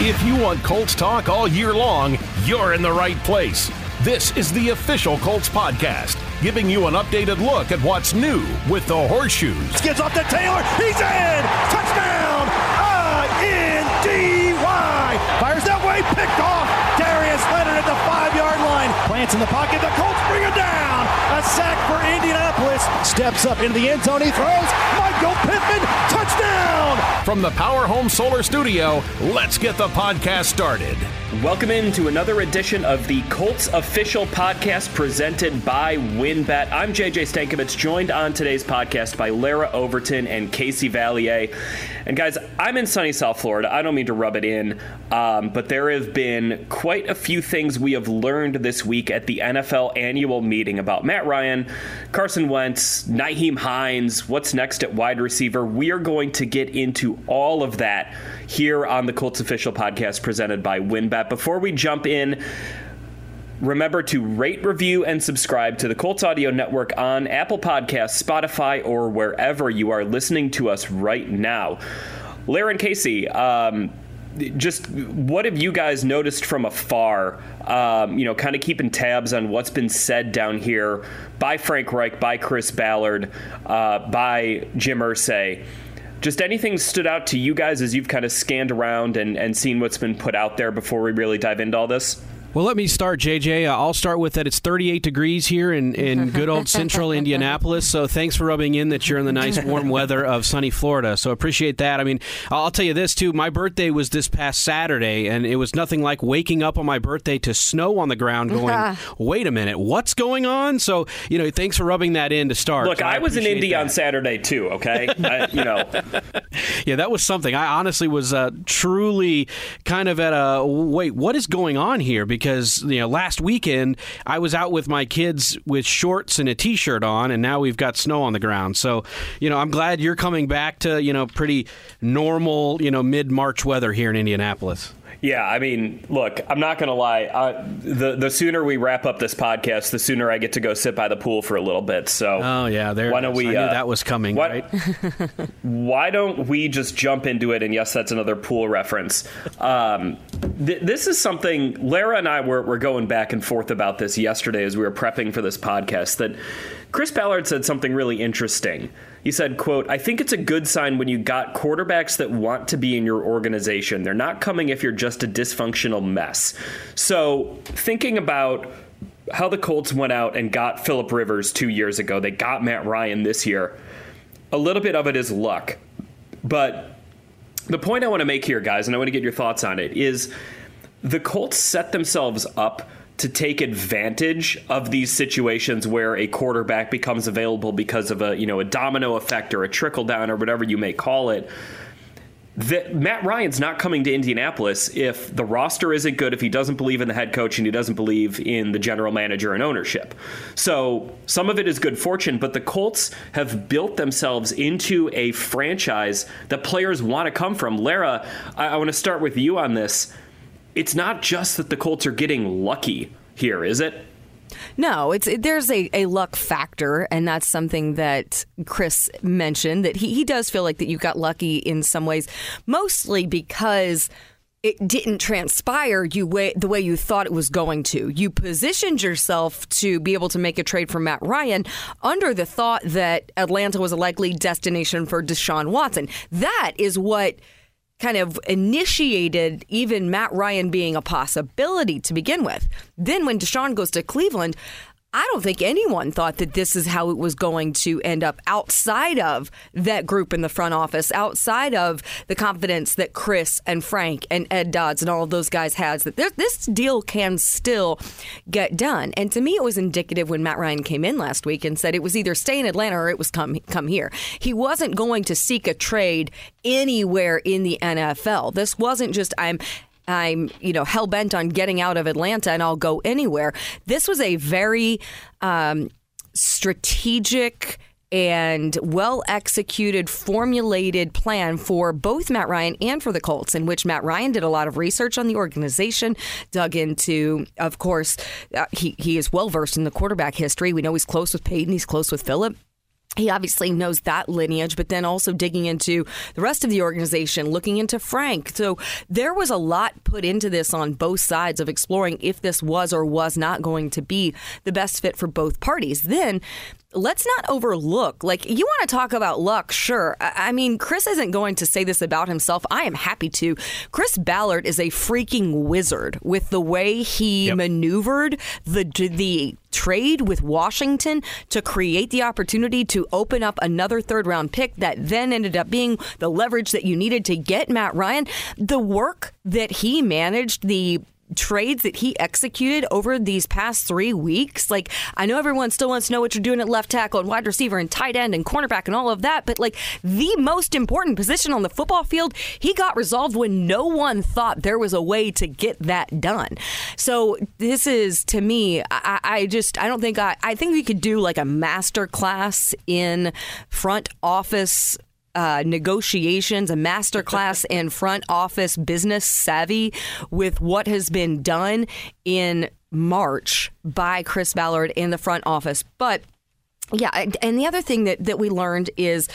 If you want Colts talk all year long, you're in the right place. This is the official Colts podcast, giving you an updated look at what's new with the horseshoes. Gives off to Taylor. He's in. Touchdown. Uh, I-N-D-Y. Fires that way. Picked off. Darius Leonard at the five-yard line. Plants in the pocket. The Colts bring it down. A sack for Indianapolis. Steps up into the end zone. He throws. Michael Pittman. Touchdown. From the Power Home Solar Studio, let's get the podcast started. Welcome into another edition of the Colts official podcast presented by WynnBET. I'm JJ Stankevitz, joined on today's podcast by Larra Overton and Casey Valier. And guys, I'm in sunny South Florida. I don't mean to rub it in, um, but there have been quite a few things we have learned this week at the NFL annual meeting about Matt Ryan, Carson Wentz, Nyheim Hines, what's next at wide receiver. We are going to get into all of that here on the Colts official podcast presented by WynnBET. Before we jump in, Remember to rate, review, and subscribe to the Colts Audio Network on Apple Podcasts, Spotify, or wherever you are listening to us right now. Larry and Casey, um, just what have you guys noticed from afar? Um, you know, kind of keeping tabs on what's been said down here by Frank Reich, by Chris Ballard, uh, by Jim Irsay. Just anything stood out to you guys as you've kind of scanned around and, and seen what's been put out there before we really dive into all this? Well, let me start, JJ. Uh, I'll start with that. It's 38 degrees here in, in good old central Indianapolis. So thanks for rubbing in that you're in the nice warm weather of sunny Florida. So appreciate that. I mean, I'll tell you this too. My birthday was this past Saturday, and it was nothing like waking up on my birthday to snow on the ground. Going, wait a minute, what's going on? So you know, thanks for rubbing that in to start. Look, So I, was in Indy that. on Saturday too. Okay, I, you know, Yeah, that was something. I honestly was uh, truly kind of at a wait. What is going on here? Because you know, last weekend I was out with my kids with shorts and a t-shirt on, and now we've got snow on the ground. So, you know, I'm glad you're coming back to you know pretty normal, you know, mid March weather here in Indianapolis. Yeah, I mean, look, I'm not going to lie. Uh, the the sooner we wrap up this podcast, the sooner I get to go sit by the pool for a little bit. So, Oh yeah, there. why don't we? I knew uh, that was coming, what- right? why don't we just jump into it? And yes, that's another pool reference. Um, th- this is something Larra and I were, were going back and forth about this yesterday as we were prepping for this podcast. That Chris Ballard said something really interesting. He said, "quote I think it's a good sign when you got quarterbacks that want to be in your organization. They're not coming if you're just a dysfunctional mess." So thinking about how the Colts went out and got Philip Rivers two years ago, they got Matt Ryan this year a little bit of it is luck. But the point I want to make here, guys, and I want to get your thoughts on it, is the Colts set themselves up to take advantage of these situations where a quarterback becomes available because of a you know a domino effect or a trickle down or whatever you may call it that Matt Ryan's not coming to Indianapolis if the roster isn't good, if he doesn't believe in the head coach and he doesn't believe in the general manager and ownership. So some of it is good fortune, but the Colts have built themselves into a franchise that players want to come from. Lara, I, I want to start with you on this. It's not just that the Colts are getting lucky here, is it? No, it's it, there's a, a luck factor, and that's something that Chris mentioned that he, he does feel like that you got lucky in some ways, mostly because it didn't transpire you way, the way you thought it was going to. You positioned yourself to be able to make a trade for Matt Ryan under the thought that Atlanta was a likely destination for Deshaun Watson. That is what kind of initiated even Matt Ryan being a possibility to begin with. Then when Deshaun goes to Cleveland, I don't think anyone thought that this is how it was going to end up outside of that group in the front office, outside of the confidence that Chris and Frank and Ed Dodds and all of those guys has that this deal can still get done. And to me, it was indicative when Matt Ryan came in last week and said it was either stay in Atlanta or it was come come here. He wasn't going to seek a trade anywhere in the NFL. This wasn't just I'm I'm, you know, hell bent on getting out of Atlanta and I'll go anywhere. This was a very um, strategic and well executed, formulated plan for both Matt Ryan and for the Colts, in which Matt Ryan did a lot of research on the organization, dug into, of course, uh, he, he is well versed in the quarterback history. We know he's close with Peyton, he's close with Philip. He obviously knows that lineage, but then also digging into the rest of the organization, looking into Frank. So there was a lot put into this on both sides of exploring if this was or was not going to be the best fit for both parties. Then let's not overlook like you want to talk about luck sure. I mean chris isn't going to say this about himself. I am happy to. Chris ballard is a freaking wizard with the way he yep. maneuvered the the trade with washington to create the opportunity to open up another third round pick that then ended up being the leverage that you needed to get matt ryan. The work that he managed the trades that he executed over these past three weeks. Like, I know everyone still wants to know what you're doing at left tackle and wide receiver and tight end and cornerback and all of that, but like the most important position on the football field, he got resolved when no one thought there was a way to get that done. So this is to me, I, I just I don't think I I think we could do like a master class in front office uh, negotiations, a masterclass in front office business savvy with what has been done in March by Chris Ballard in the front office. But yeah, and the other thing that, that we learned is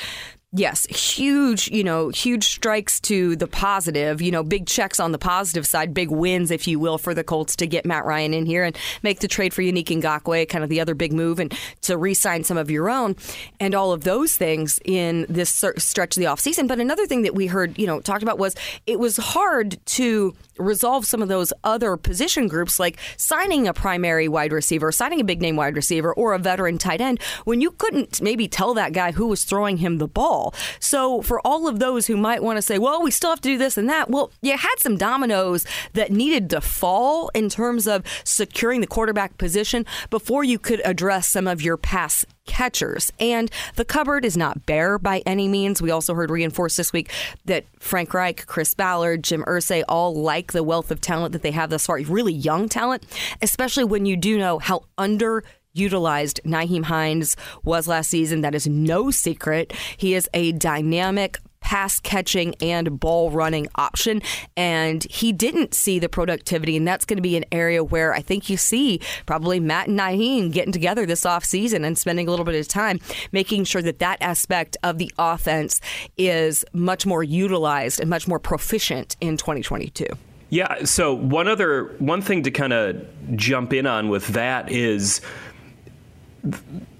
Yes, huge, you know, huge strikes to the positive, you know, big checks on the positive side, big wins, if you will, for the Colts to get Matt Ryan in here and make the trade for Yannick Ngakoue, kind of the other big move, and to re sign some of your own, and all of those things in this stretch of the offseason. But another thing that we heard, you know, talked about was it was hard to resolve some of those other position groups, like signing a primary wide receiver, signing a big name wide receiver, or a veteran tight end, when you couldn't maybe tell that guy who was throwing him the ball. So, for all of those who might want to say, well, we still have to do this and that, well, you had some dominoes that needed to fall in terms of securing the quarterback position before you could address some of your pass catchers. And the cupboard is not bare by any means. We also heard reinforced this week that Frank Reich, Chris Ballard, Jim Irsay all like the wealth of talent that they have thus far, really young talent, especially when you do know how under utilized Nyheim Hines was last season. That is no secret. He is a dynamic pass catching and ball running option. And he didn't see the productivity. And that's going to be an area where I think you see probably Matt and Nyheim getting together this offseason and spending a little bit of time making sure that that aspect of the offense is much more utilized and much more proficient in 2022. Yeah. So one other one thing to kind of jump in on with that is,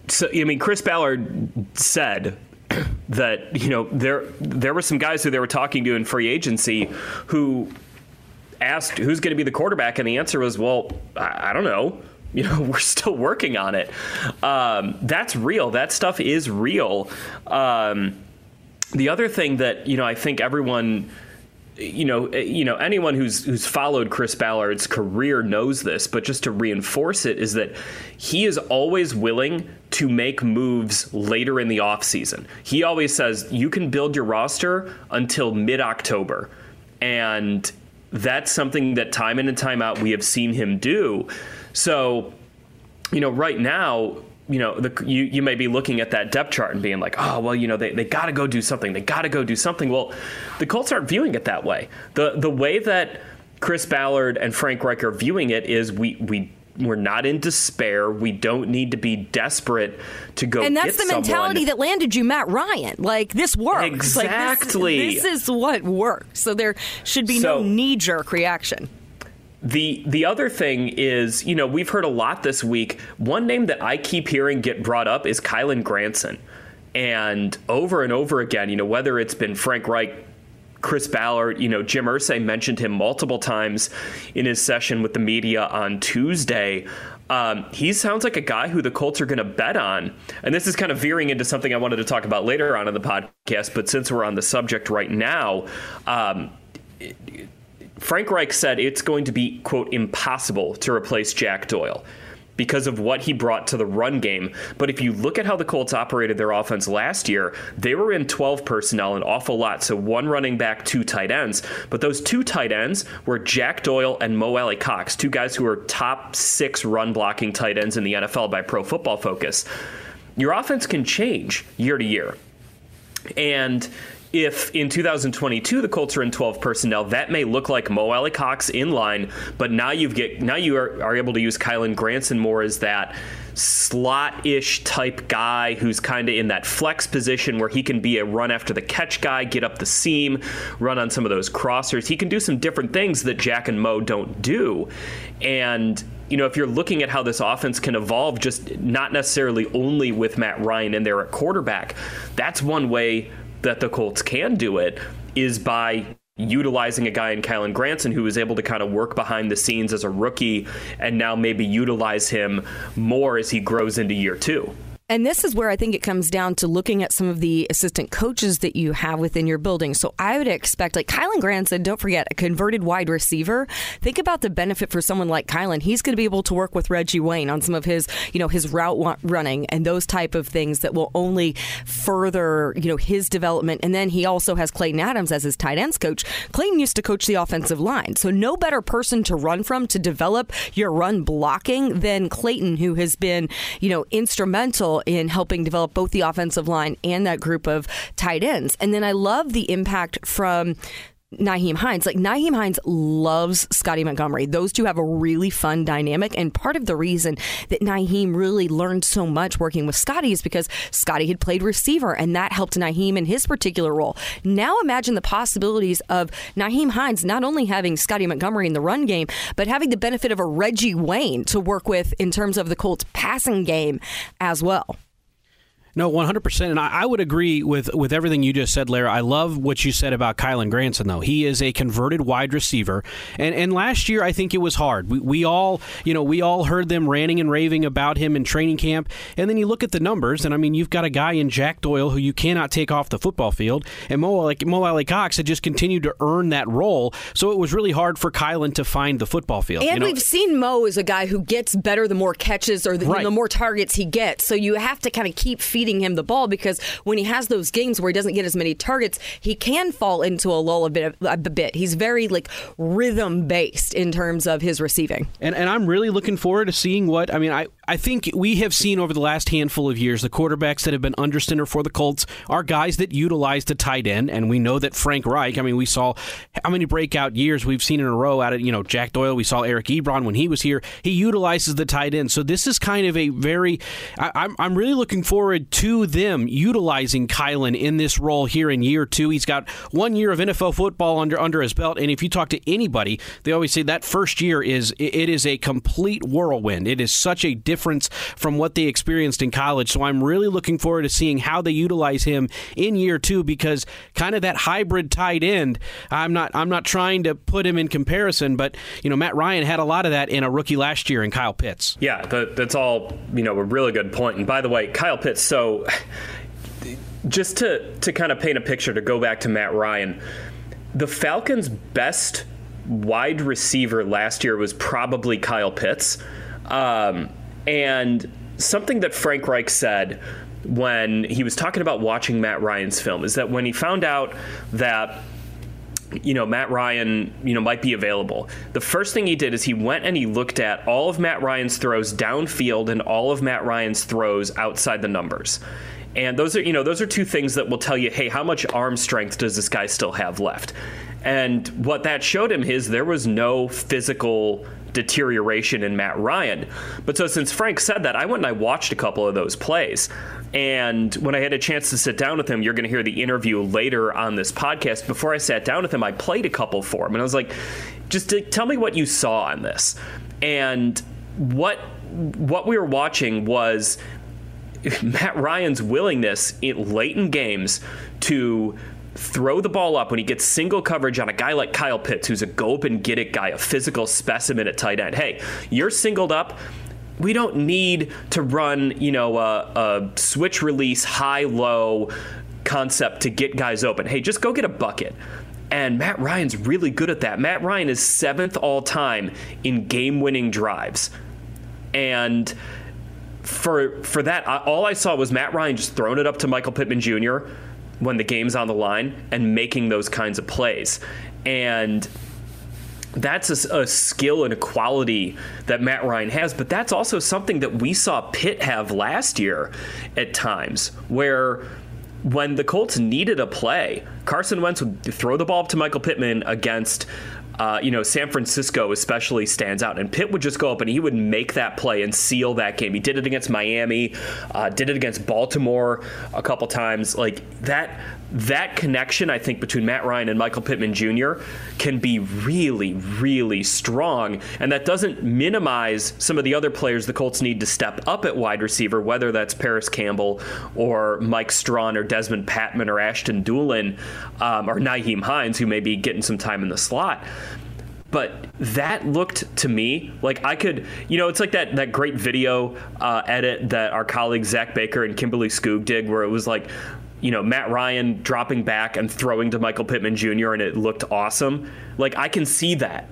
so I mean, Chris Ballard said that you know there there were some guys who they were talking to in free agency who asked who's going to be the quarterback, and the answer was, well, I, I don't know. You know, we're still working on it. Um, that's real. That stuff is real. Um, the other thing that you know, I think everyone you know, eh, you know, anyone who's who's followed Chris Ballard's career knows this, but just to reinforce it is that he is always willing to make moves later in the offseason. He always says you can build your roster until mid-October. And that's something that time in and time out we have seen him do. So, you know, right now you know, the, you, you may be looking at that depth chart and being like, oh, well, you know, they, they got to go do something. They got to go do something. Well, the Colts aren't viewing it that way. The, the way that Chris Ballard and Frank Reich are viewing it is we, we we're not in despair. We don't need to be desperate to go. And that's the someone. mentality that landed you Matt Ryan. Like this works. Exactly. Like, this, this, is what works. So there should be so, no knee jerk reaction. The the other thing is, you know, we've heard a lot this week. One name that I keep hearing get brought up is Kylen Granson. And over and over again, you know, whether it's been Frank Reich, Chris Ballard, you know, Jim Irsay mentioned him multiple times in his session with the media on Tuesday. Um, he sounds like a guy who the Colts are going to bet on. And this is kind of veering into something I wanted to talk about later on in the podcast. But since we're on the subject right now, um, Frank Reich said it's going to be, quote, impossible to replace Jack Doyle because of what he brought to the run game. But if you look at how the Colts operated their offense last year, they were in 12 personnel an awful lot. So one running back, two tight ends. But those two tight ends were Jack Doyle and Mo Alie-Cox, two guys who are top six run blocking tight ends in the NFL by Pro Football Focus. Your offense can change year to year. And if in 2022 the Colts are in 12 personnel, that may look like Mo Alie-Cox in line, but now you've get now you are, are able to use Kylen Granson more as that slot-ish type guy who's kind of in that flex position where he can be a run after the catch guy, get up the seam, run on some of those crossers. He can do some different things that Jack and Mo don't do. And you know, if you're looking at how this offense can evolve, just not necessarily only with Matt Ryan in there at quarterback, that's one way that the Colts can do it is by utilizing a guy in Kylen Granson who was able to kind of work behind the scenes as a rookie and now maybe utilize him more as he grows into year two. And this is where I think it comes down to looking at some of the assistant coaches that you have within your building. So I would expect, like Kylen said, don't forget, a converted wide receiver. Think about the benefit for someone like Kylen. He's going to be able to work with Reggie Wayne on some of his, you know, his route running and those type of things that will only further, you know, his development. And then he also has Clayton Adams as his tight ends coach. Clayton used to coach the offensive line. So no better person to run from to develop your run blocking than Clayton, who has been, you know, instrumental in helping develop both the offensive line and that group of tight ends. And then I love the impact from Nyheim Hines. Like Nyheim Hines loves Scotty Montgomery. Those two have a really fun dynamic. And part of the reason that Nyheim really learned so much working with Scotty is because Scotty had played receiver and that helped Nyheim in his particular role. Now imagine the possibilities of Nyheim Hines not only having Scotty Montgomery in the run game, but having the benefit of a Reggie Wayne to work with in terms of the Colts passing game as well. No, one hundred percent, and I, I, would agree with with everything you just said, Larra. I love what you said about Kylen Granson, though. He is a converted wide receiver, and and last year I think it was hard. We, we all, you know, we all heard them ranting and raving about him in training camp, and then you look at the numbers, and I mean, you've got a guy in Jack Doyle who you cannot take off the football field, and Mo like Mo Alie-Cox had just continued to earn that role, so it was really hard for Kylen to find the football field. And you know? we've seen Mo as a guy who gets better the more catches or the, right. the more targets he gets, so you have to kind of keep feeding him the ball because when he has those games where he doesn't get as many targets, he can fall into a lull a bit. A bit. He's very like rhythm based in terms of his receiving. And and I'm really looking forward to seeing what I mean. I I think we have seen over the last handful of years the quarterbacks that have been under center for the Colts are guys that utilize the tight end, and we know that Frank Reich. I mean, we saw how many breakout years we've seen in a row out of you know Jack Doyle. We saw Eric Ebron when he was here. He utilizes the tight end, so this is kind of a very. I, I'm I'm really looking forward to them utilizing Kylen in this role here in year two. He's got one year of NFL football under under his belt, and if you talk to anybody, they always say that first year is it is a complete whirlwind. It is such a difference from what they experienced in college. So I'm really looking forward to seeing how they utilize him in year two because kind of that hybrid tight end. I'm not I'm not trying to put him in comparison, but you know Matt Ryan had a lot of that in a rookie last year in Kyle Pitts. Yeah, that, that's all you know a really good point. And by the way, Kyle Pitts. So just to to kind of paint a picture to go back to Matt Ryan, the Falcons' best wide receiver last year was probably Kyle Pitts. Um, and something that Frank Reich said when he was talking about watching Matt Ryan's film is that when he found out that you know Matt Ryan, you know, might be available. The first thing he did is he went and he looked at all of Matt Ryan's throws downfield and all of Matt Ryan's throws outside the numbers. And those are, you know, those are two things that will tell you, hey, how much arm strength does this guy still have left? And what that showed him is there was no physical deterioration in Matt Ryan. But so since Frank said that, I went and I watched a couple of those plays. And when I had a chance to sit down with him, you're going to hear the interview later on this podcast. Before I sat down with him, I played a couple for him. And I was like, just to, tell me what you saw on this. And what what we were watching was Matt Ryan's willingness in late in games to throw the ball up when he gets single coverage on a guy like Kyle Pitts, who's a go up and get it guy, a physical specimen at tight end. Hey, you're singled up. We don't need to run, you know, a, a switch release high low concept to get guys open. Hey, just go get a bucket. And Matt Ryan's really good at that. Matt Ryan is seventh all time in game winning drives. And for for that, all I saw was Matt Ryan just throwing it up to Michael Pittman Jr when the game's on the line and making those kinds of plays. And that's a, a, skill and a quality that Matt Ryan has, but that's also something that we saw Pitt have last year at times, where when the Colts needed a play, Carson Wentz would throw the ball up to Michael Pittman against uh, you know, San Francisco especially stands out. And Pitt would just go up and he would make that play and seal that game. He did it against Miami, uh, did it against Baltimore a couple times. Like that, that connection, I think, between Matt Ryan and Michael Pittman Jr. can be really, really strong. And that doesn't minimize some of the other players the Colts need to step up at wide receiver, whether that's Parris Campbell or Mike Strachan or Dezmon Patmon or Ashton Dulin um, or Nyheim Hines, who may be getting some time in the slot but that looked to me like I could, you know, it's like that that great video uh, edit that our colleagues Zach Baker and Kimberly Skoog did, where it was like, you know, Matt Ryan dropping back and throwing to Michael Pittman Jr. and it looked awesome. Like I can see that.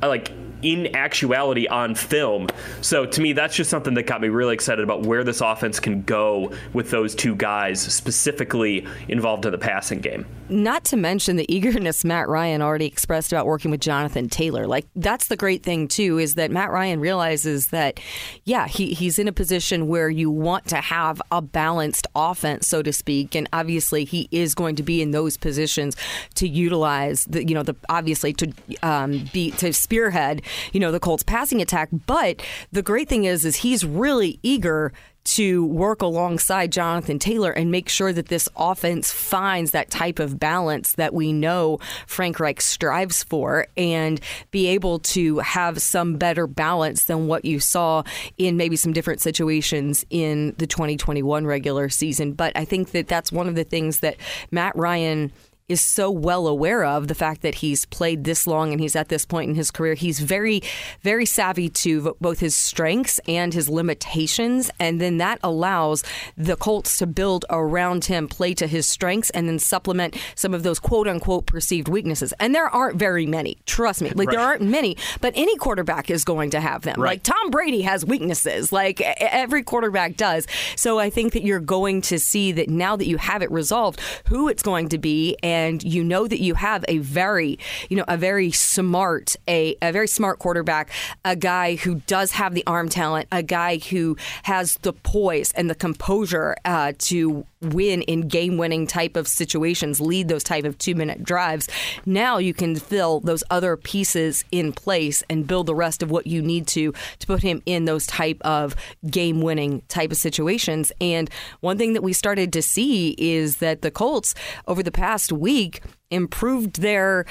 I like in actuality on film. So to me, that's just something that got me really excited about where this offense can go with those two guys specifically involved in the passing game. Not to mention the eagerness Matt Ryan already expressed about working with Jonathan Taylor. Like that's the great thing too is that Matt Ryan realizes that yeah, he, he's in a position where you want to have a balanced offense, so to speak, and obviously he is going to be in those positions to utilize the you know the obviously to um, be to spearhead you know the Colts passing attack. But the great thing is is he's really eager to work alongside Jonathan Taylor and make sure that this offense finds that type of balance that we know Frank Reich strives for and be able to have some better balance than what you saw in maybe some different situations in the 2021 regular season. But I think that that's one of the things that Matt Ryan is so well aware of the fact that he's played this long and he's at this point in his career. He's very, very savvy to both his strengths and his limitations. And then that allows the Colts to build around him, play to his strengths, and then supplement some of those quote unquote perceived weaknesses. And there aren't very many. Trust me. Like, right. there aren't many, but any quarterback is going to have them. Right. Like, Tom Brady has weaknesses, like every quarterback does. So I think that you're going to see that now that you have it resolved, who it's going to be. And and you know that you have a very, you know, a very smart, a, a very smart quarterback, a guy who does have the arm talent, a guy who has the poise and the composure uh, to win in game-winning type of situations, lead those type of two-minute drives. Now you can fill those other pieces in place and build the rest of what you need to to put him in those type of game-winning type of situations. And one thing that we started to see is that the Colts over the past week improved their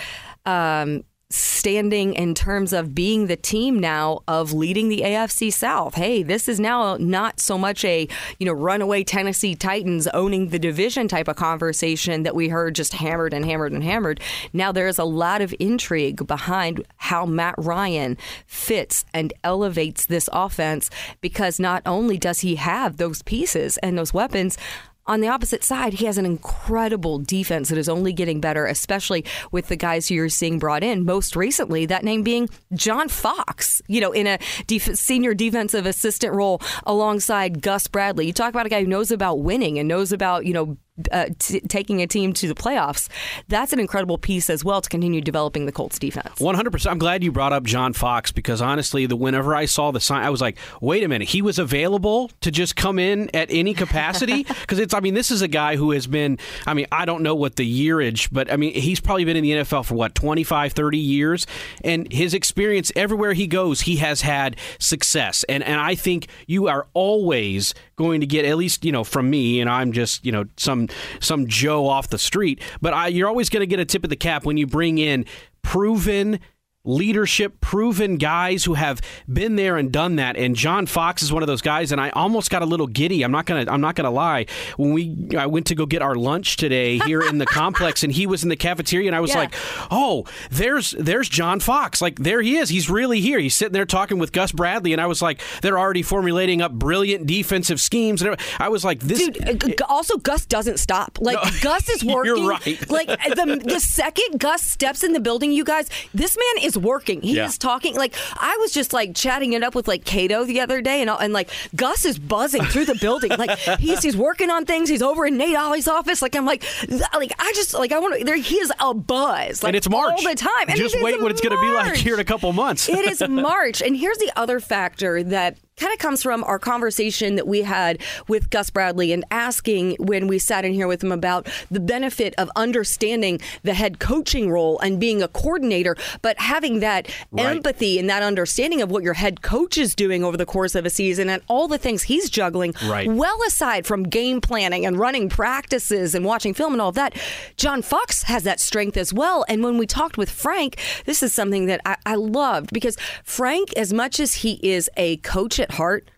um, standing in terms of being the team now of leading the AFC South. Hey, this is now not so much a, you know, runaway Tennessee Titans owning the division type of conversation that we heard just hammered and hammered and hammered. Now there's a lot of intrigue behind how Matt Ryan fits and elevates this offense because not only does he have those pieces and those weapons, on the opposite side, he has an incredible defense that is only getting better, especially with the guys who you're seeing brought in. Most recently, that name being John Fox, you know, in a def- senior defensive assistant role alongside Gus Bradley. You talk about a guy who knows about winning and knows about, you know, uh, t- taking a team to the playoffs, that's an incredible piece as well to continue developing the Colts defense. 100%. I'm glad you brought up John Fox because honestly, the whenever I saw the sign, I was like, wait a minute, he was available to just come in at any capacity? Because it's, I mean, this is a guy who has been, I mean, I don't know what the yearage, but I mean, he's probably been in the NFL for what, 25, 30 years? And his experience everywhere he goes, he has had success. And, and I think you are always going to get, at least, you know, from me, and I'm just, you know, some some Joe off the street. But I, you're always going to get a tip of the cap when you bring in proven leadership proven guys who have been there and done that. And John Fox is one of those guys and I almost got a little giddy. I'm not going to I'm not going to lie. When we I went to go get our lunch today here in the complex and he was in the cafeteria and I was yeah. like oh there's there's John Fox. Like there he is. He's really here. He's sitting there talking with Gus Bradley and I was like they're already formulating up brilliant defensive schemes and I was like this Dude, uh, also Gus doesn't stop. Like no, Gus is working. you're right. like the the second Gus steps in the building you guys this man is is working. He yeah. is talking. Like I was just like chatting it up with like Cato the other day, and and like Gus is buzzing through the building. Like he's he's working on things. He's over in Nate Ollie's office. Like I'm like like I just like I want to. There he is a buzz. Like, and it's March all the time. And just wait what it's going to be like here in a couple months. it is March, and here's the other factor that kind of comes from our conversation that we had with Gus Bradley and asking when we sat in here with him about the benefit of understanding the head coaching role and being a coordinator, but having that right. empathy and that understanding of what your head coach is doing over the course of a season and all the things he's juggling, right. well aside from game planning and running practices and watching film and all of that. John Fox has that strength as well. And when we talked with Frank, this is something that I, I loved because Frank, as much as he is a coach at heart,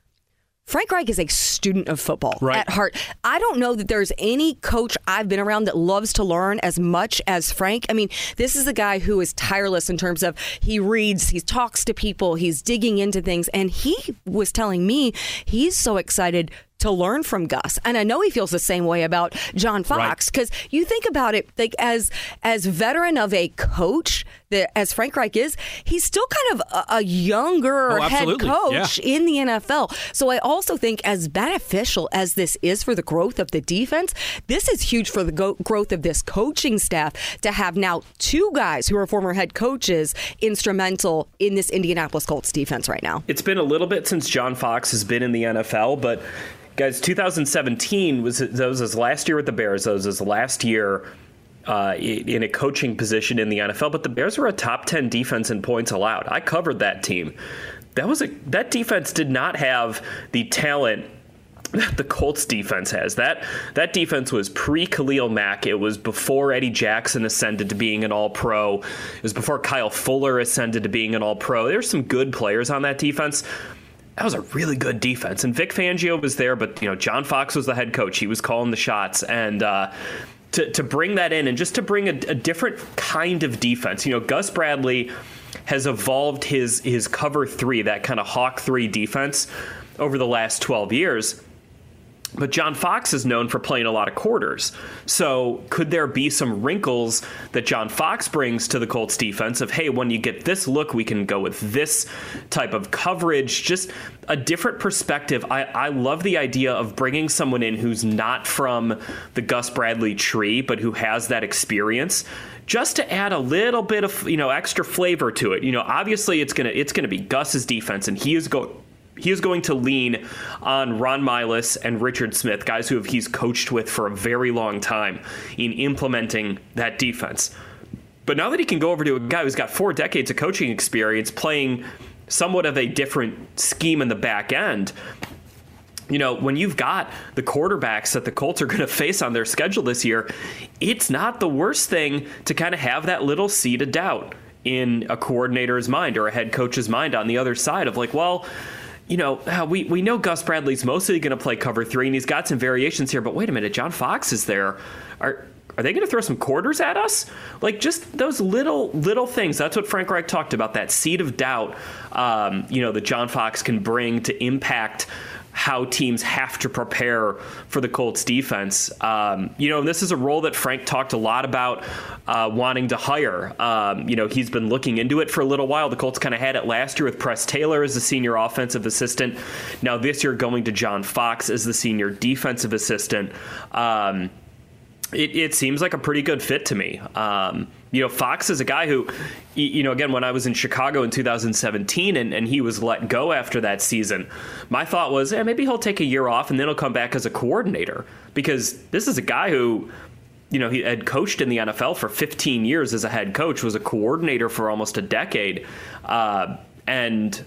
Frank Reich is a student of football right. at heart. I don't know that there's any coach I've been around that loves to learn as much as Frank. I mean, this is a guy who is tireless in terms of he reads, he talks to people, he's digging into things. And he was telling me he's so excited to learn from Gus. And I know he feels the same way about John Fox because right. you think about it like as as veteran of a coach that as Frank Reich is, he's still kind of a, a younger oh, head coach yeah. in the NFL. So I also think as beneficial as this is for the growth of the defense, this is huge for the go- growth of this coaching staff to have now two guys who are former head coaches instrumental in this Indianapolis Colts defense right now. It's been a little bit since John Fox has been in the NFL, but Guys, 2017 was that was his last year with the Bears. That was his last year uh, in a coaching position in the NFL. But the Bears were a top 10 defense in points allowed. I covered that team. That was a that defense did not have the talent that the Colts defense has. That that defense was pre Khalil Mack. It was before Eddie Jackson ascended to being an All Pro. It was before Kyle Fuller ascended to being an All Pro. There's some good players on that defense that was a really good defense. And Vic Fangio was there, but you know John Fox was the head coach. He was calling the shots, and uh, to to bring that in and just to bring a, a different kind of defense. You know, Gus Bradley has evolved his his cover three, that kind of hawk three defense, over the last twelve years. But John Fox is known for playing a lot of quarters. So could there be some wrinkles that John Fox brings to the Colts defense of, hey, when you get this look, we can go with this type of coverage, just a different perspective. I, I love the idea of bringing someone in who's not from the Gus Bradley tree, but who has that experience just to add a little bit of you know extra flavor to it. You know, obviously it's gonna it's gonna be Gus's defense, and he is going he is going to lean on Ron Milus and Richard Smith, guys who have, he's coached with for a very long time in implementing that defense. But now that he can go over to a guy who's got four decades of coaching experience playing somewhat of a different scheme in the back end, you know, when you've got the quarterbacks that the Colts are going to face on their schedule this year, it's not the worst thing to kind of have that little seed of doubt in a coordinator's mind or a head coach's mind on the other side of like, well, you know, we, we know Gus Bradley's mostly going to play cover three, and he's got some variations here. But wait a minute, John Fox is there. Are are they going to throw some quarters at us? Like just those little little things. That's what Frank Reich talked about. That seed of doubt, um, you know, that John Fox can bring to impact how teams have to prepare for the Colts defense. Um, you know, this is a role that Frank talked a lot about uh, wanting to hire. Um, you know, he's been looking into it for a little while. The Colts kind of had it last year with Press Taylor as the senior offensive assistant. Now this year, going to John Fox as the senior defensive assistant. Um, it, it, seems like a pretty good fit to me. Um, you know, Fox is a guy who, you know, again, when I was in Chicago in 2017 and, and he was let go after that season, my thought was, maybe he'll take a year off and then he'll come back as a coordinator because this is a guy who, you know, he had coached in the NFL for 15 years as a head coach, was a coordinator for almost a decade. Uh, and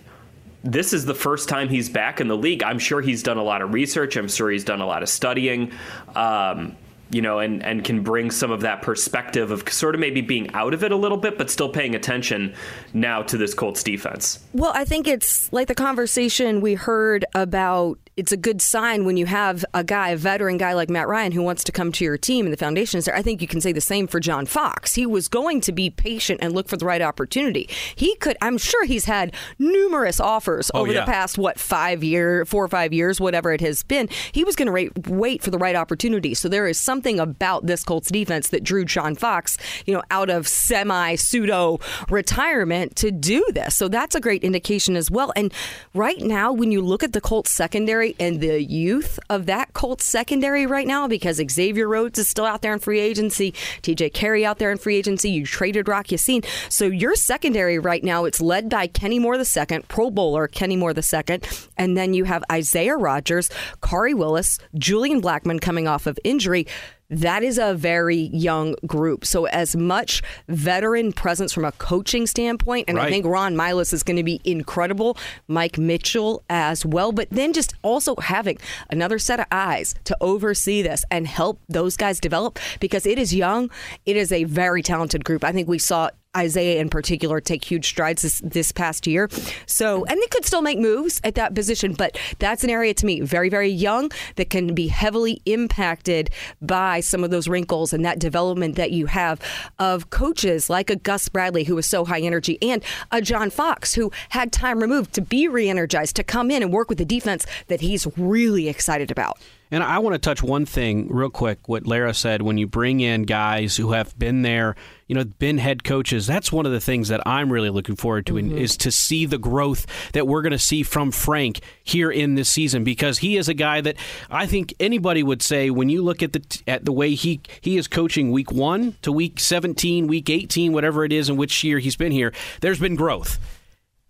this is the first time he's back in the league. I'm sure he's done a lot of research. I'm sure he's done a lot of studying. Um, you know, and, and can bring some of that perspective of sort of maybe being out of it a little bit, but still paying attention now to this Colts defense. Well, I think it's like the conversation we heard about it's a good sign when you have a guy, a veteran guy like Matt Ryan, who wants to come to your team and the foundation is there. I think you can say the same for John Fox. He was going to be patient and look for the right opportunity. He could, I'm sure he's had numerous offers oh, over yeah. the past, what, five year, four or five years, whatever it has been. He was going to wait for the right opportunity. So there is some something about this Colts defense that drew John Fox, you know, out of semi pseudo retirement to do this. So that's a great indication as well. And right now, when you look at the Colts secondary and the youth of that Colts secondary right now, because Xavier Rhodes is still out there in free agency, TJ Carrie out there in free agency, you traded Rock Ya-Sin. So your secondary right now, it's led by Kenny Moore II, Pro Bowler Kenny Moore II, and then you have Isaiah Rodgers, Khari Willis, Julian Blackmon coming off of injury that is a very young group. So, as much veteran presence from a coaching standpoint, and right. I think Ron Milus is going to be incredible, Mike Mitchell as well, but then just also having another set of eyes to oversee this and help those guys develop because it is young. It is a very talented group. I think we saw Isaiah in particular take huge strides this, this past year. So, and they could still make moves at that position, but that's an area to me very, very young that can be heavily impacted by some of those wrinkles and that development that you have of coaches like a Gus Bradley who was so high energy and a John Fox who had time removed to be re energized, to come in and work with the defense that he's really excited about. And I want to touch one thing real quick. What Larra said when you bring in guys who have been there, you know, been head coaches. That's one of the things that I'm really looking forward to, mm-hmm. is to see the growth that we're going to see from Frank here in this season because he is a guy that I think anybody would say when you look at the at the way he he is coaching week one to week 17, week 18, whatever it is in which year he's been here. There's been growth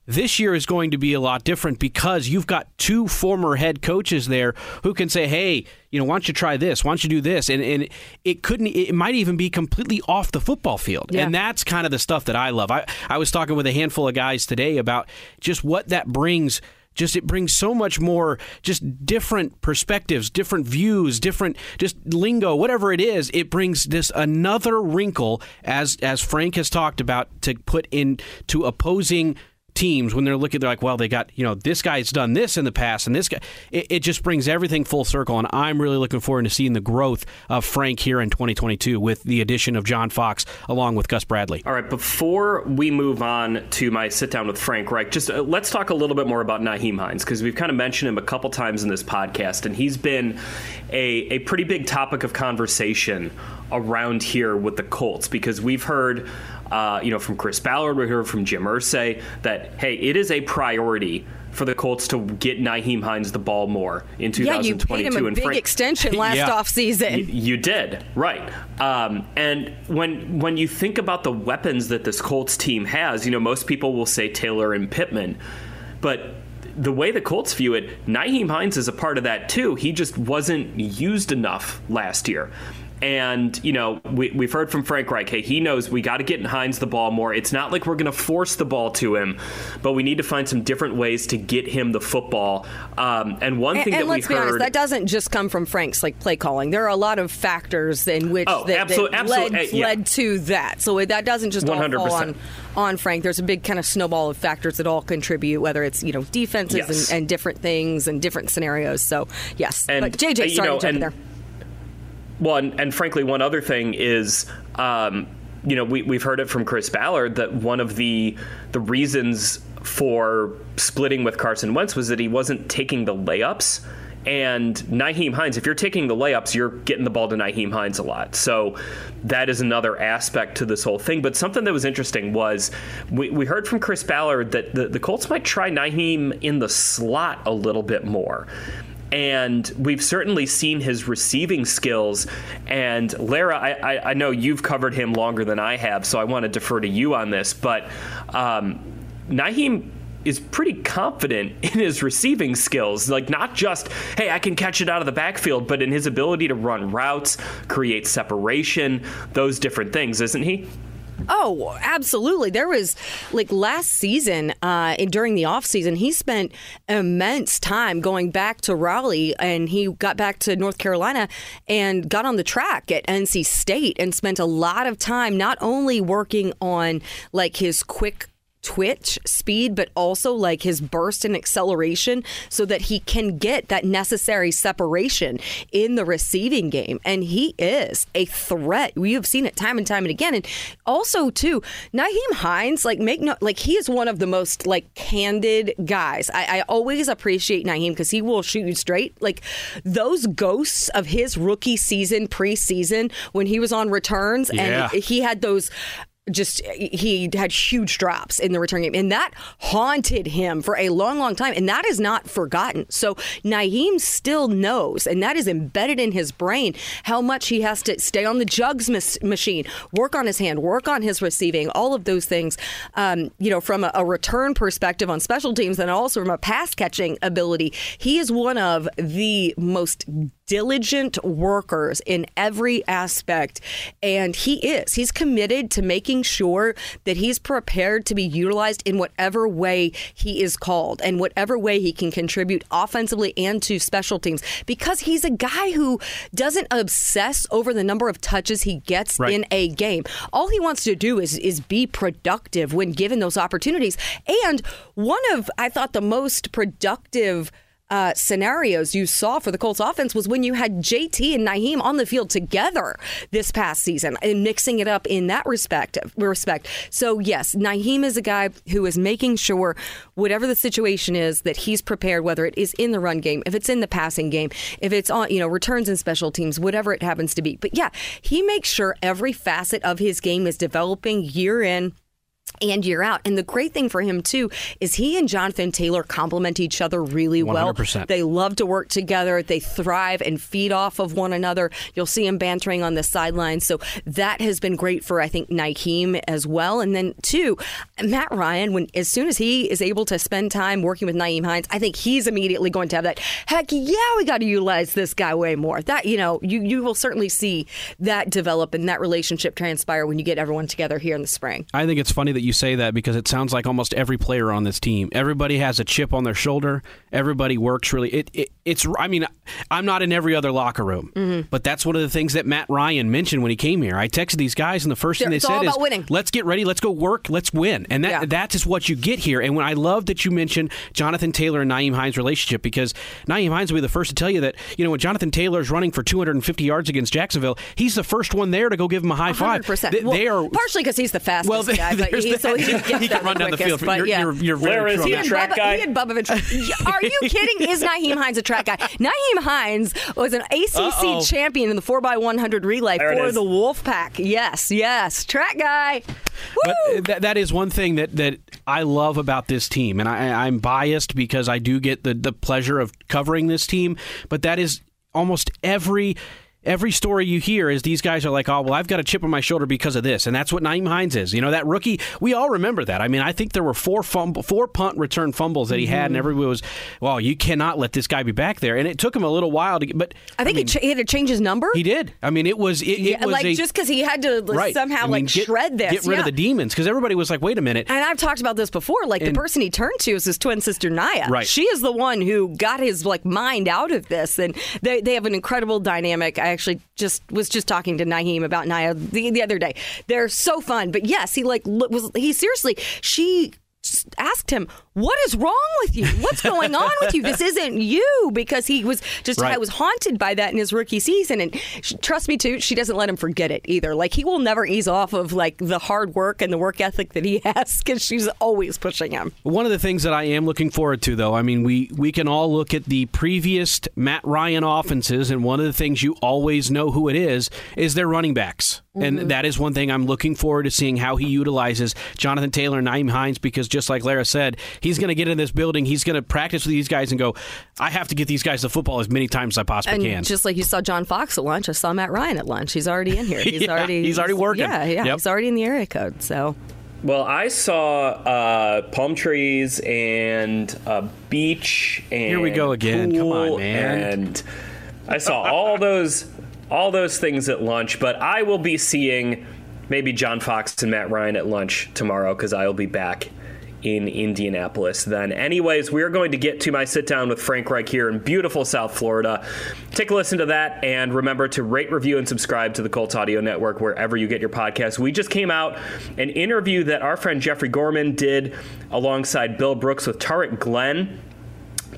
this year is going to be a lot different because you've got two former head coaches there who can say, hey, you know, why don't you try this? Why don't you do this? And, and it couldn't, it might even be completely off the football field. Yeah. And that's kind of the stuff that I love. I, I was talking with a handful of guys today about just what that brings just it brings so much more just different perspectives different views different just lingo whatever it is it brings this another wrinkle as as frank has talked about to put into opposing teams when they're looking, they're like, well, they got, you know, this guy's done this in the past and this guy. It, it, just brings everything full circle. And I'm really looking forward to seeing the growth of Frank here in 2022 with the addition of John Fox along with Gus Bradley. All right, before we move on to my sit down with Frank Reich, just uh, let's talk a little bit more about Nyheim Hines because we've kind of mentioned him a couple times in this podcast, and he's been a, a pretty big topic of conversation around here with the Colts because we've heard uh, you know, from Chris Ballard, we heard from Jim Irsay that hey, it is a priority for the Colts to get Nyheim Hines the ball more in 2022. Yeah, you paid him a big Frank, extension last yeah. offseason. You, you did, right. Um, and when when you think about the weapons that this Colts team has, you know, most people will say Taylor and Pittman, but the way the Colts view it, Nyheim Hines is a part of that too. He just wasn't used enough last year. And, you know, we, we've heard from Frank Reich, hey, he knows we got to get Hines the ball more. It's not like we're going to force the ball to him, but we need to find some different ways to get him the football. Um, and one thing and, that we be heard. Honest, that doesn't just come from Frank's like play calling. There are a lot of factors in which oh, that, absolutely, that led, uh, yeah. led to that. So that doesn't just 100%. all fall on, on Frank. There's a big kind of snowball of factors that all contribute, whether it's, you know, defenses yes. and, and, different things and different scenarios. So, yes. And, but JJ, uh, sorry know, to jump there well, and, and, frankly, one other thing is, um, you know, we, we've heard it from Chris Ballard that one of the the reasons for splitting with Carson Wentz was that he wasn't taking the layups. And Nyheim Hines, if you're taking the layups, you're getting the ball to Nyheim Hines a lot. So that is another aspect to this whole thing. But something that was interesting was we, we heard from Chris Ballard that the, the Colts might try Nyheim in the slot a little bit more and we've certainly seen his receiving skills. And Larra, I, I, I, know you've covered him longer than I have, so I want to defer to you on this. But um, Nyheim is pretty confident in his receiving skills. Like, not just, hey, I can catch it out of the backfield, but in his ability to run routes, create separation, those different things, isn't he? Oh, absolutely. There was like last season uh, during the off season, he spent immense time going back to Raleigh, and he got back to North Carolina and got on the track at NC State and spent a lot of time not only working on like his quick twitch speed, but also like his burst and acceleration so that he can get that necessary separation in the receiving game. And he is a threat. We have seen it time and time and again. And also, too, Nyheim Hines, like, make no, like, he is one of the most, like, candid guys. I, I always appreciate Nyheim because he will shoot you straight. Like, those ghosts of his rookie season, preseason, when he was on returns Yeah. and he had those just he had huge drops in the return game and that haunted him for a long long time and that is not forgotten. So Nyheim still knows and that is embedded in his brain how much he has to stay on the jugs machine work on his hand work on his receiving all of those things um, you know from a, a return perspective on special teams and also from a pass catching ability. He is one of the most diligent workers in every aspect and he is. He's committed to making sure that he's prepared to be utilized in whatever way he is called and whatever way he can contribute offensively and to special teams. Because he's a guy who doesn't obsess over the number of touches he gets Right. in a game. All he wants to do is is be productive when given those opportunities. And one of i thought the most productive uh, scenarios you saw for the Colts offense was when you had JT and Nyheim on the field together this past season and mixing it up in that respect. Respect. So yes, Nyheim is a guy who is making sure whatever the situation is that he's prepared, whether it is in the run game, if it's in the passing game, if it's on you know returns and special teams, whatever it happens to be. But yeah, he makes sure every facet of his game is developing year in and year out. And the great thing for him too is he and Jonathan Taylor complement each other really well. 100%. They love to work together. They thrive and feed off of one another. You'll see him bantering on the sidelines. So that has been great for I think Nyheim as well. And then two, Matt Ryan, when as soon as he is able to spend time working with Nyheim Hines, I think he's immediately going to have that. Heck yeah, we got to utilize this guy way more. That you know, you you will certainly see that develop and that relationship transpire when you get everyone together here in the spring. I think it's funny that you say that because it sounds like almost every player on this team, everybody has a chip on their shoulder. Everybody works really. It, it it's. I mean, I'm not in every other locker room, Mm-hmm. but that's one of the things that Matt Ryan mentioned when he came here. I texted these guys, and the first thing They're- they said is, winning. "Let's get ready. Let's go work. Let's win." And that Yeah. that is what you get here. And when I love that you mentioned Jonathan Taylor and Nyheim Hines' relationship because Nyheim Hines will be the first to tell you that you know when Jonathan Taylor is running for 250 yards against Jacksonville, he's the first one there to go give him a high five. 100%. They, Well, they are partially because he's the fastest well, guy, but there's he, so that. he can He there can run the down the field. But You're, yeah. you're, you're very Larra, is he on a that. track Bubba- guy? He had Bubba Are you kidding? Is Nyheim Hines a track guy? Nyheim Hines was an ACC Uh-oh. champion in the 4x100 relay There for is. the Wolfpack. Yes, yes. Track guy. Woo! that, that is one thing that, that I love about this team. And I, I'm biased because I do get the, the pleasure of covering this team. But that is almost every. Every story you hear is these guys are like, oh, well, I've got a chip on my shoulder because of this. And that's what Nyheim Hines is. You know, that rookie, we all remember that. I mean, I think there were four fumble, four punt return fumbles that he had, and Mm-hmm. everybody was, well, you cannot let this guy be back there. And it took him a little while to get, but I think mean, he, ch- he had to change his number. he did. I mean, it was, it, it yeah, was like a, just because he had to right. somehow I mean, like get, shred this. Get rid yeah. of the demons because everybody was like, wait a minute. And I've talked about this before. Like And- the person he turned to is his twin sister Naya. Right. She is the one who got his like mind out of this, and they they have an incredible dynamic. I actually just was just talking to Nyheim about Naya the, the other day. They're so fun. But yes, he like was he seriously she asked him what is wrong with you? What's going on with you? This isn't you because he was just Right. I was haunted by that in his rookie season. And sh trust me too she doesn't let him forget it either. Like he will never ease off of like the hard work and the work ethic that he has because she's always pushing him. One of the things that I am looking forward to, though, I mean, we, we can all look at the previous Matt Ryan offenses, and one of the things you always know who it is is their running backs. And mm-hmm. that is one thing I'm looking forward to seeing how he utilizes Jonathan Taylor and Nyheim Hines because, just like Larra said, he's going to get in this building, he's going to practice with these guys and go, I have to get these guys the football as many times as I possibly and can. just like you saw John Fox at lunch I saw Matt Ryan at lunch he's already in here he's Yeah, already he's already working. yeah yeah Yep. he's already in the area code so Well, I saw uh, palm trees and a beach and Here we go again. Come on, man. And I saw all those all those things at lunch, but I will be seeing maybe John Fox and Matt Ryan at lunch tomorrow because I will be back in Indianapolis then. Anyways, we're going to get to my sit down with Frank Reich here in beautiful South Florida. Take a listen to that and remember to rate, review, and subscribe to the Colts Audio Network wherever you get your podcasts. We just came out an interview that our friend Jeffrey Gorman did alongside Bill Brooks with Tarik Glenn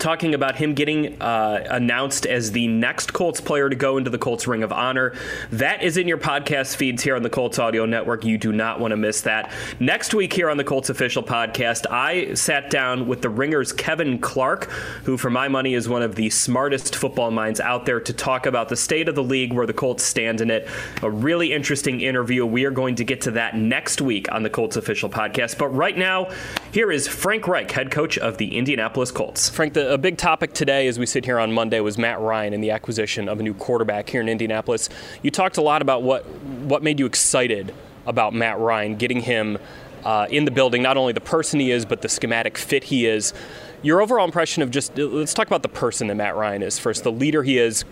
talking about him getting uh, announced as the next Colts player to go into the Colts Ring of Honor. That is in your podcast feeds here on the Colts Audio Network. You do not want to miss that. Next week here on the Colts Official Podcast, I sat down with the Ringers Kevin Clark, who, for my money, is one of the smartest football minds out there, to talk about the state of the league, where the Colts stand in it. A really interesting interview. We are going to get to that next week on the Colts Official Podcast. But right now, here is Frank Reich, head coach of the Indianapolis Colts. Frank, the a big topic today as we sit here on Monday was Matt Ryan and the acquisition of a new quarterback here in Indianapolis. You talked a lot about what what made you excited about Matt Ryan, getting him uh, in the building, not only the person he is, but the schematic fit he is. Your overall impression of just let's talk about the person that Matt Ryan is first, the leader he is,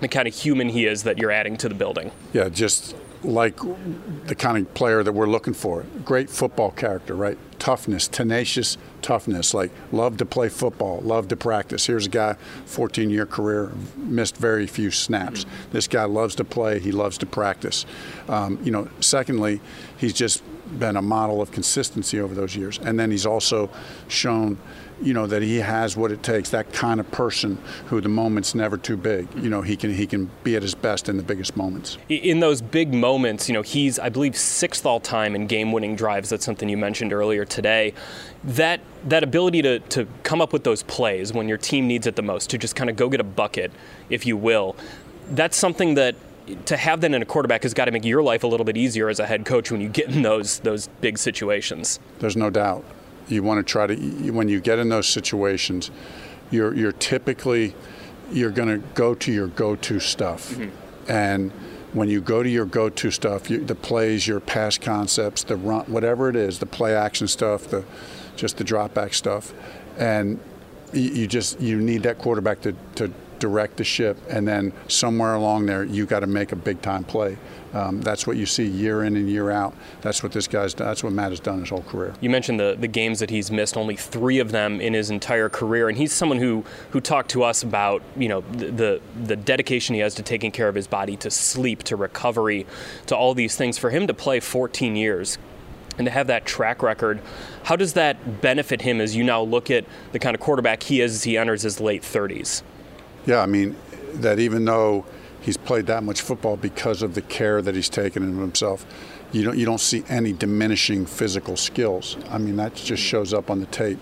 the kind of human he is that you're adding to the building. Yeah, just like the kind of player that we're looking for. Great football character, right? Toughness, tenacious toughness, like love to play football, love to practice. Here's a guy, 14 year career, missed very few snaps. This guy loves to play, he loves to practice. Um, you know, secondly, he's just been a model of consistency over those years. And then he's also shown you know that he has what it takes that kind of person who the moment's never too big. You know he can he can be at his best in the biggest moments. In those big moments you know he's i believe sixth all time in game winning drives. That's something you mentioned earlier today. That that ability to, to come up with those plays when your team needs it the most to just kind of go get a bucket if you will that's something that to have that in a quarterback has got to make your life a little bit easier as a head coach when you get in those those big situations. There's no doubt you want to try to when you get in those situations you're you're typically you're going to go to your go-to stuff mm-hmm. and when you go to your go-to stuff you, the plays your pass concepts the run whatever it is the play action stuff the just the drop back stuff and you, you just you need that quarterback to, to direct the ship and then somewhere along there you got to make a big time play um, that's what you see year in and year out. That's what this guy's done. That's what Matt has done his whole career. You mentioned the, the games that he's missed, only three of them in his entire career, and he's someone who who talked to us about you know the, the, the dedication he has to taking care of his body, to sleep, to recovery, to all these things. For him to play 14 years and to have that track record, how does that benefit him as you now look at the kind of quarterback he is as he enters his late 30s? Yeah, I mean that even though he's played that much football because of the care that he's taken of himself. You don't you don't see any diminishing physical skills. I mean that just shows up on the tape.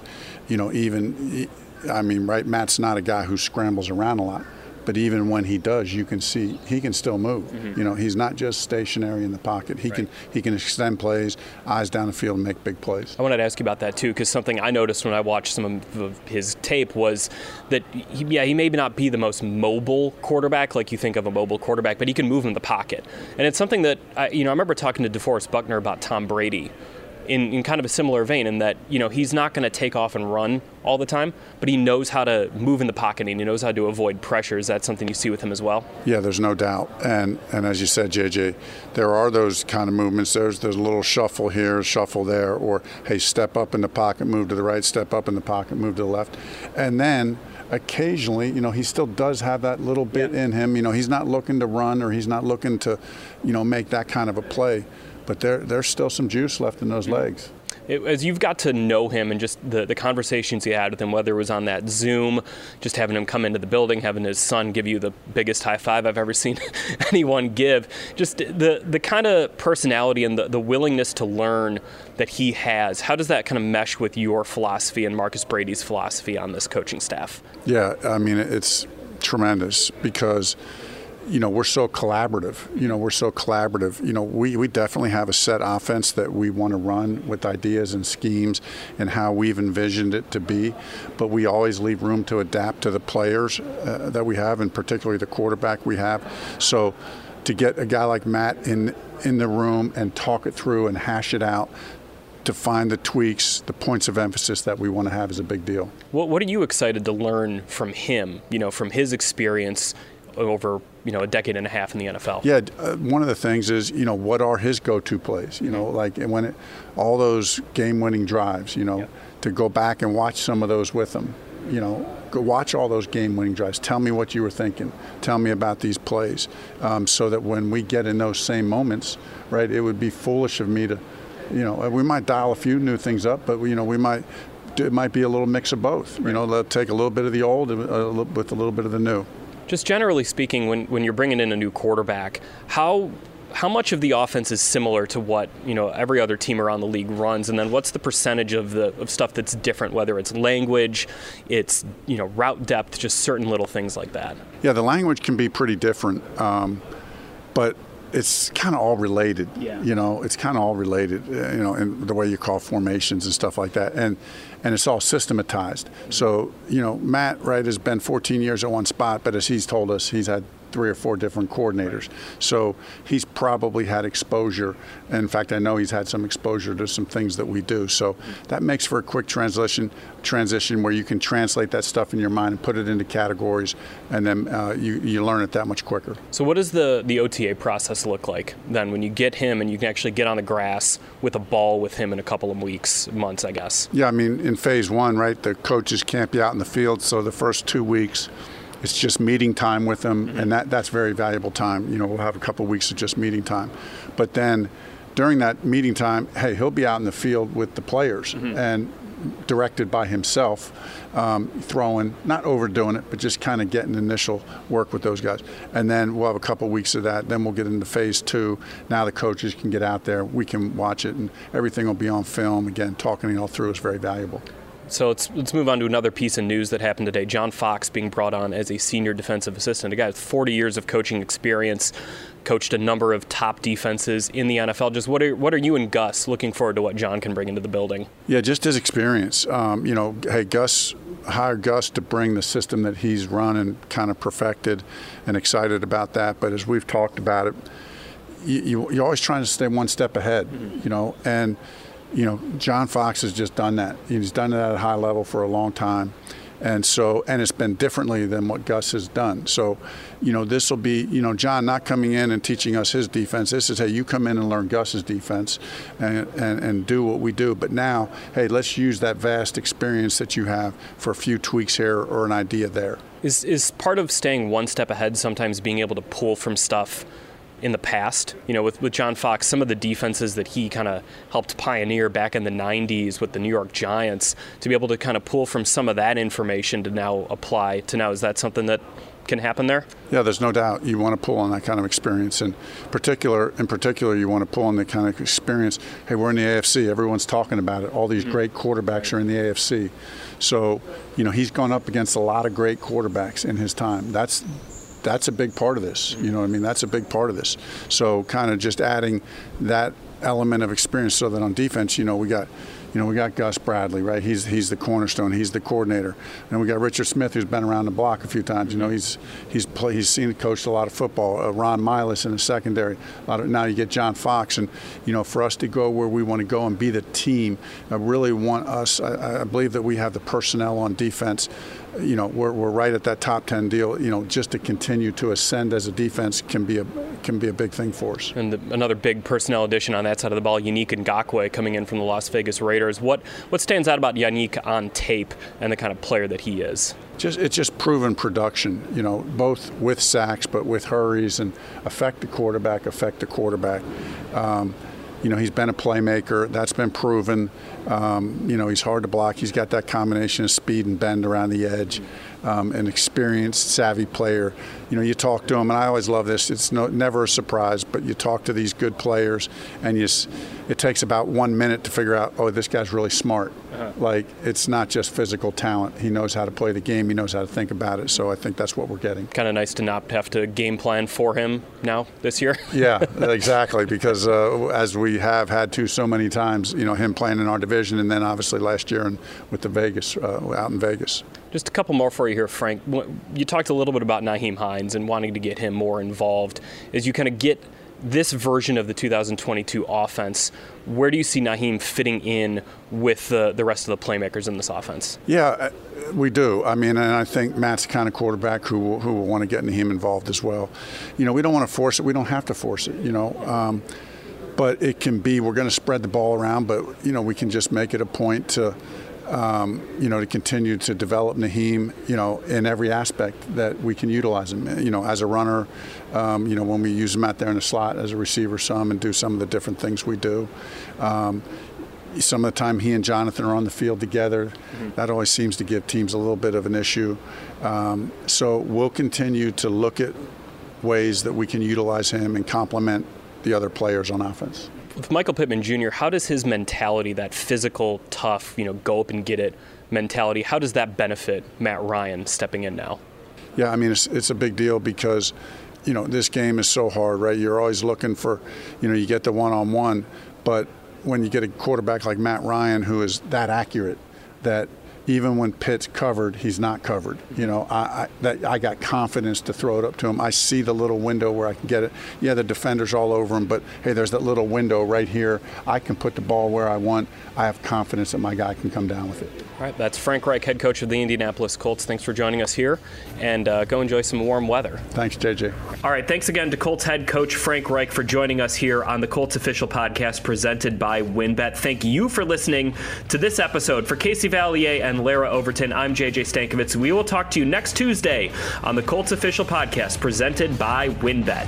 You know, even I mean, right? Matt's not a guy who scrambles around a lot. But even when he does, you can see he can still move. Mm-hmm. You know, he's not just stationary in the pocket. He right. can he can extend plays, eyes down the field, and make big plays. I wanted to ask you about that too, because something I noticed when I watched some of his tape was that he, yeah, he may not be the most mobile quarterback like you think of a mobile quarterback, but he can move in the pocket, and it's something that I, you know I remember talking to DeForest Buckner about Tom Brady in, in kind of a similar vein in that you know he's not going to take off and run all the time, but he knows how to move in the pocket and he knows how to avoid pressure. Is that something you see with him as well? Yeah, there's no doubt. And and as you said, JJ, there are those kind of movements. There's there's a little shuffle here, shuffle there, or hey, step up in the pocket, move to the right, step up in the pocket, move to the left, and then occasionally, you know, he still does have that little bit yeah. in him. You know, he's not looking to run or he's not looking to, you know, make that kind of a play but there, there's still some juice left in those legs. It, as you've got to know him and just the, the conversations you had with him, whether it was on that Zoom, just having him come into the building, having his son give you the biggest high five I've ever seen anyone give, just the, the kind of personality and the, the willingness to learn that he has, how does that kind of mesh with your philosophy and Marcus Brady's philosophy on this coaching staff? Yeah, I mean, it's tremendous because – you know, we're so collaborative. You know, we're so collaborative. You know, we, we definitely have a set offense that we want to run with ideas and schemes and how we've envisioned it to be. But we always leave room to adapt to the players uh, that we have, and particularly the quarterback we have. So to get a guy like Matt in in the room and talk it through and hash it out to find the tweaks, the points of emphasis that we want to have is a big deal. What, what are you excited to learn from him? You know, from his experience over you know a decade and a half in the NFL. Yeah, uh, one of the things is you know what are his go-to plays? You know, like when it, all those game-winning drives. You know, yeah. to go back and watch some of those with him. You know, go watch all those game-winning drives. Tell me what you were thinking. Tell me about these plays, um, so that when we get in those same moments, right, it would be foolish of me to, you know, we might dial a few new things up, but you know, we might it might be a little mix of both. You know, take a little bit of the old uh, with a little bit of the new. Just generally speaking, when, when you're bringing in a new quarterback, how how much of the offense is similar to what you know every other team around the league runs, and then what's the percentage of the of stuff that's different, whether it's language, it's you know route depth, just certain little things like that. Yeah, the language can be pretty different, um, but it's kind of all related. Yeah. You know, it's kind of all related. Uh, you know, in the way you call formations and stuff like that, and and it's all systematized. So you know, Matt right has been 14 years at one spot, but as he's told us, he's had three or four different coordinators. So he's probably had exposure. In fact, I know he's had some exposure to some things that we do. So that makes for a quick translation transition where you can translate that stuff in your mind and put it into categories, and then uh, you, you learn it that much quicker. So what does the, the OTA process look like then when you get him and you can actually get on the grass with a ball with him in a couple of weeks, months, I guess? Yeah, I mean, in phase one, right, the coaches can't be out in the field, so the first two weeks – it's just meeting time with them, mm-hmm. and that, that's very valuable time. You know, we'll have a couple of weeks of just meeting time. But then during that meeting time, hey, he'll be out in the field with the players mm-hmm. and directed by himself, um, throwing, not overdoing it, but just kind of getting initial work with those guys. And then we'll have a couple of weeks of that. Then we'll get into phase two. Now the coaches can get out there, we can watch it, and everything will be on film. Again, talking it all through is very valuable. So let's let's move on to another piece of news that happened today. John Fox being brought on as a senior defensive assistant, a guy with 40 years of coaching experience, coached a number of top defenses in the NFL. Just what are what are you and Gus looking forward to what John can bring into the building? Yeah, just his experience. Um, you know, hey, Gus hired Gus to bring the system that he's run and kind of perfected, and excited about that. But as we've talked about it, you, you, are always trying to stay one step ahead. Mm-hmm. You know, and you know, John Fox has just done that. He's done it at a high level for a long time. And so, and it's been differently than what Gus has done. So, you know, this will be, you know, John not coming in and teaching us his defense. This is, hey, you come in and learn Gus's defense and, and, and do what we do. But now, hey, let's use that vast experience that you have for a few tweaks here or an idea there. Is, is part of staying one step ahead sometimes being able to pull from stuff in the past. You know, with, with John Fox, some of the defenses that he kind of helped pioneer back in the 90s with the New York Giants, to be able to kind of pull from some of that information to now apply to now, is that something that can happen there? Yeah, there's no doubt. You want to pull on that kind of experience, and particular, in particular, you want to pull on the kind of experience. Hey, we're in the AFC. Everyone's talking about it. All these mm-hmm. great quarterbacks are in the AFC. So, you know, he's gone up against a lot of great quarterbacks in his time. That's that's a big part of this. You know I mean? That's a big part of this. So kind of just adding that element of experience so that on defense, you know, we got you know, we got Gus Bradley, right? He's he's the cornerstone. He's the coordinator. And we got Richard Smith, who's been around the block a few times. You know, he's he's play, he's seen coached a lot of football. Uh, Ron Milus in the secondary. Of, now you get John Fox, and you know, for us to go where we want to go and be the team, I really want us. I, I believe that we have the personnel on defense you know, we're, we're right at that top 10 deal. You know, just to continue to ascend as a defense can be a can be a big thing for us. And the, another big personnel addition on that side of the ball, Yannick Ngakoue coming in from the Las Vegas Raiders. What what stands out about Yannick on tape and the kind of player that he is? Just it's just proven production. You know, both with sacks, but with hurries and affect the quarterback, affect the quarterback. Um, you know, he's been a playmaker. That's been proven. Um, you know, he's hard to block. He's got that combination of speed and bend around the edge. Um, an experienced, savvy player. You know, you talk to him, and I always love this. It's no, never a surprise, but you talk to these good players, and you, it takes about one minute to figure out, oh, this guy's really smart. Uh-huh. Like, it's not just physical talent. He knows how to play the game. He knows how to think about it. So I think that's what we're getting. Kind of nice to not have to game plan for him now this year. yeah, exactly. Because uh, as we have had to so many times, you know, him playing in our division division, and then obviously last year and with the Vegas uh, out in Vegas. Just a couple more for you here, Frank. You talked a little bit about Nyheim Hines and wanting to get him more involved. As you kind of get this version of the 2022 offense, where do you see Nyheim fitting in with the, the rest of the playmakers in this offense? Yeah, uh, we do. I mean, and I think Matt's the kind of quarterback who will, who will want to get him involved as well. You know, we don't want to force it. We don't have to force it. You know. Um, but it can be we're going to spread the ball around, but you know we can just make it a point to um, you know, to continue to develop Nyheim, you know, in every aspect that we can utilize him. You know, as a runner, um, you know, when we use him out there in the slot as a receiver, some and do some of the different things we do. Um, some of the time he and Jonathan are on the field together, mm-hmm. that always seems to give teams a little bit of an issue. Um, so we'll continue to look at ways that we can utilize him and complement the other players on offense with Michael Pittman Jr., how does his mentality, that physical, tough, you know, go up and get it mentality, how does that benefit Matt Ryan stepping in now? Yeah, I mean, it's, it's a big deal because, you know, this game is so hard, right? You're always looking for, you know, you get the one on one, but when you get a quarterback like Matt Ryan who is that accurate, that even when Pitt's covered, he's not covered. You know, I, I, that, I got confidence to throw it up to him. I see the little window where I can get it. Yeah, the defender's all over him, but hey, there's that little window right here. I can put the ball where I want. I have confidence that my guy can come down with it. All right, that's Frank Reich, head coach of the Indianapolis Colts. Thanks for joining us here, and uh, go enjoy some warm weather. Thanks, JJ. All right, thanks again to Colts head coach Frank Reich for joining us here on the Colts official podcast presented by WynnBET. Thank you for listening to this episode. For Casey Valier and Larra Overton, I'm JJ Stankevitz. We will talk to you next Tuesday on the Colts official podcast presented by WynnBET.